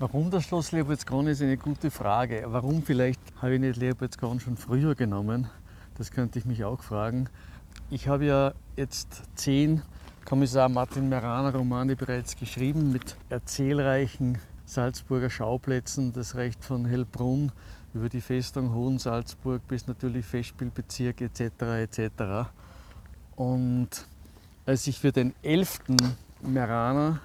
Warum das Schloss Leopoldskron ist eine gute Frage. Warum vielleicht habe ich nicht Leopoldskron schon früher genommen? Das könnte ich mich auch fragen. Ich habe ja jetzt zehn Kommissar Martin Meraner Romane bereits geschrieben mit erzählreichen Salzburger Schauplätzen. Das reicht von Hellbrunn über die Festung Hohensalzburg bis natürlich Festspielbezirk etc. etc. Und als ich für den elften Meraner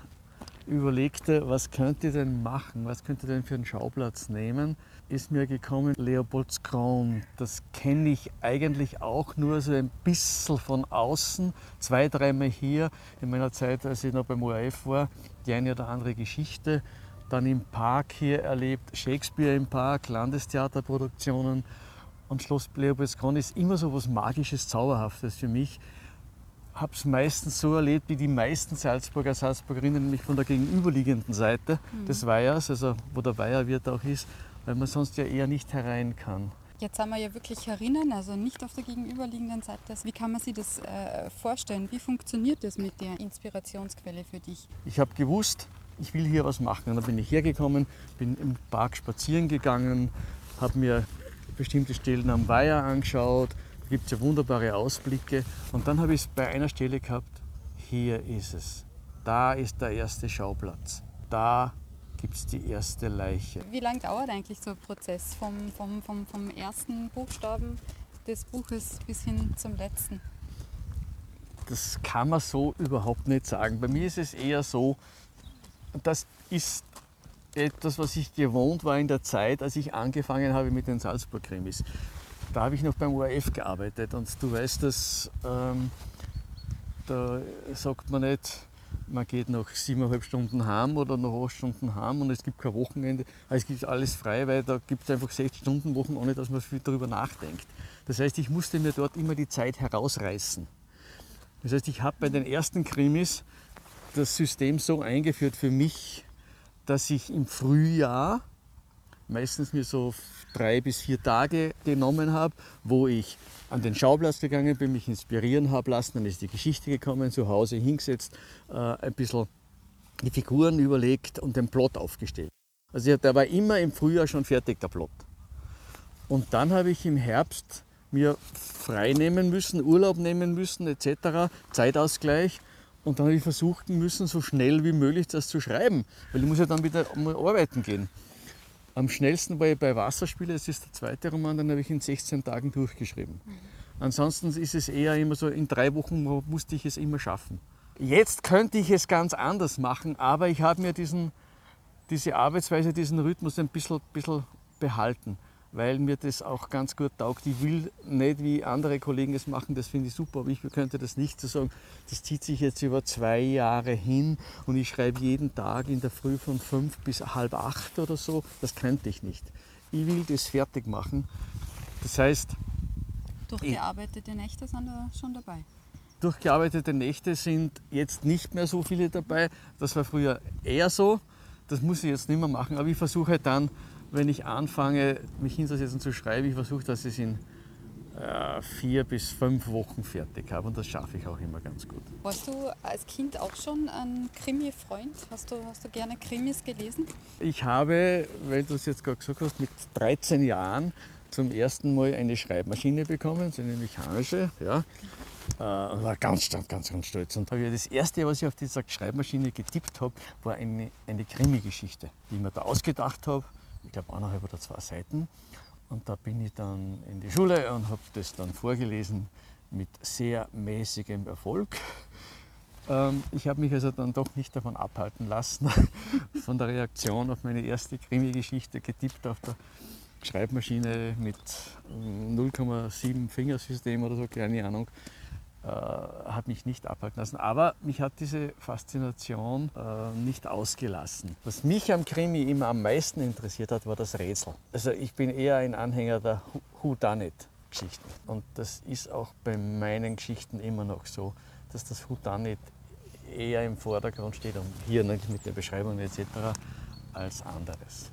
überlegte, was könnte ich denn machen, was könnte ich denn für einen Schauplatz nehmen, ist mir gekommen Leopoldskron. Das kenne ich eigentlich auch nur so ein bisschen von außen, zwei, dreimal hier. In meiner Zeit, als ich noch beim ORF war, die eine oder andere Geschichte. Dann im Park hier erlebt, Shakespeare im Park, Landestheaterproduktionen. Und Schloss Leopoldskron ist immer so was Magisches, Zauberhaftes für mich habe es meistens so erlebt, wie die meisten Salzburger, Salzburgerinnen, nämlich von der gegenüberliegenden Seite mhm. des Weihers, also wo der Weiherwirt auch ist, weil man sonst ja eher nicht herein kann. Jetzt sind wir ja wirklich herinnen, also nicht auf der gegenüberliegenden Seite. Wie kann man sich das äh, vorstellen? Wie funktioniert das mit der Inspirationsquelle für dich? Ich habe gewusst, ich will hier was machen. Und dann bin ich hergekommen, bin im Park spazieren gegangen, habe mir bestimmte Stellen am Weiher angeschaut, gibt es ja wunderbare Ausblicke. Und dann habe ich es bei einer Stelle gehabt, hier ist es. Da ist der erste Schauplatz. Da gibt es die erste Leiche. Wie lange dauert eigentlich so ein Prozess vom, vom, vom, vom ersten Buchstaben des Buches bis hin zum letzten? Das kann man so überhaupt nicht sagen. Bei mir ist es eher so, das ist etwas, was ich gewohnt war in der Zeit, als ich angefangen habe mit den Salzburg-Krimis da habe ich noch beim ORF gearbeitet und du weißt, dass ähm, da sagt man nicht, man geht noch siebeneinhalb Stunden heim oder noch acht Stunden heim und es gibt kein Wochenende. Also es gibt alles frei, weil da gibt es einfach sechs Stunden Wochen, ohne dass man viel darüber nachdenkt. Das heißt, ich musste mir dort immer die Zeit herausreißen. Das heißt, ich habe bei den ersten Krimis das System so eingeführt für mich, dass ich im Frühjahr meistens mir so drei bis vier Tage genommen habe, wo ich an den Schauplatz gegangen bin, mich inspirieren habe lassen, dann ist die Geschichte gekommen, zu Hause hingesetzt, äh, ein bisschen die Figuren überlegt und den Plot aufgestellt. Also der war immer im Frühjahr schon fertig, der Plot. Und dann habe ich im Herbst mir frei nehmen müssen, Urlaub nehmen müssen etc., Zeitausgleich. Und dann habe ich versuchen müssen, so schnell wie möglich das zu schreiben, weil ich muss ja dann wieder arbeiten gehen. Am schnellsten war ich bei Wasserspiele, das ist der zweite Roman, den habe ich in 16 Tagen durchgeschrieben. Ansonsten ist es eher immer so, in drei Wochen musste ich es immer schaffen. Jetzt könnte ich es ganz anders machen, aber ich habe mir diesen, diese Arbeitsweise, diesen Rhythmus ein bisschen, bisschen behalten weil mir das auch ganz gut taugt. Ich will nicht wie andere Kollegen es machen, das finde ich super, aber ich könnte das nicht so sagen. Das zieht sich jetzt über zwei Jahre hin und ich schreibe jeden Tag in der Früh von fünf bis halb acht oder so. Das könnte ich nicht. Ich will das fertig machen. Das heißt. Durchgearbeitete Nächte sind da schon dabei. Durchgearbeitete Nächte sind jetzt nicht mehr so viele dabei. Das war früher eher so. Das muss ich jetzt nicht mehr machen, aber ich versuche dann wenn ich anfange, mich hinzusetzen zu schreiben, ich versuche, dass ich es in äh, vier bis fünf Wochen fertig habe und das schaffe ich auch immer ganz gut. Warst du als Kind auch schon ein Krimi-Freund? Hast du, hast du gerne Krimis gelesen? Ich habe, weil du es jetzt gerade gesagt hast, mit 13 Jahren zum ersten Mal eine Schreibmaschine bekommen, so eine mechanische. Ja. Äh, und war ganz, ganz, ganz, ganz stolz. Und das erste, was ich auf dieser Schreibmaschine getippt habe, war eine, eine Krimi-Geschichte, die ich mir da ausgedacht habe ich glaube, eineinhalb oder zwei Seiten. Und da bin ich dann in die Schule und habe das dann vorgelesen mit sehr mäßigem Erfolg. Ähm, ich habe mich also dann doch nicht davon abhalten lassen, von der Reaktion auf meine erste Krimi-Geschichte getippt auf der Schreibmaschine mit 0,7 Fingersystem oder so, keine Ahnung äh, hat mich nicht abhalten lassen. Aber mich hat diese Faszination äh, nicht ausgelassen. Was mich am Krimi immer am meisten interessiert hat, war das Rätsel. Also ich bin eher ein Anhänger der Who Done It Geschichten. Und das ist auch bei meinen Geschichten immer noch so, dass das Who Done It eher im Vordergrund steht und hier mit den Beschreibungen etc. als anderes.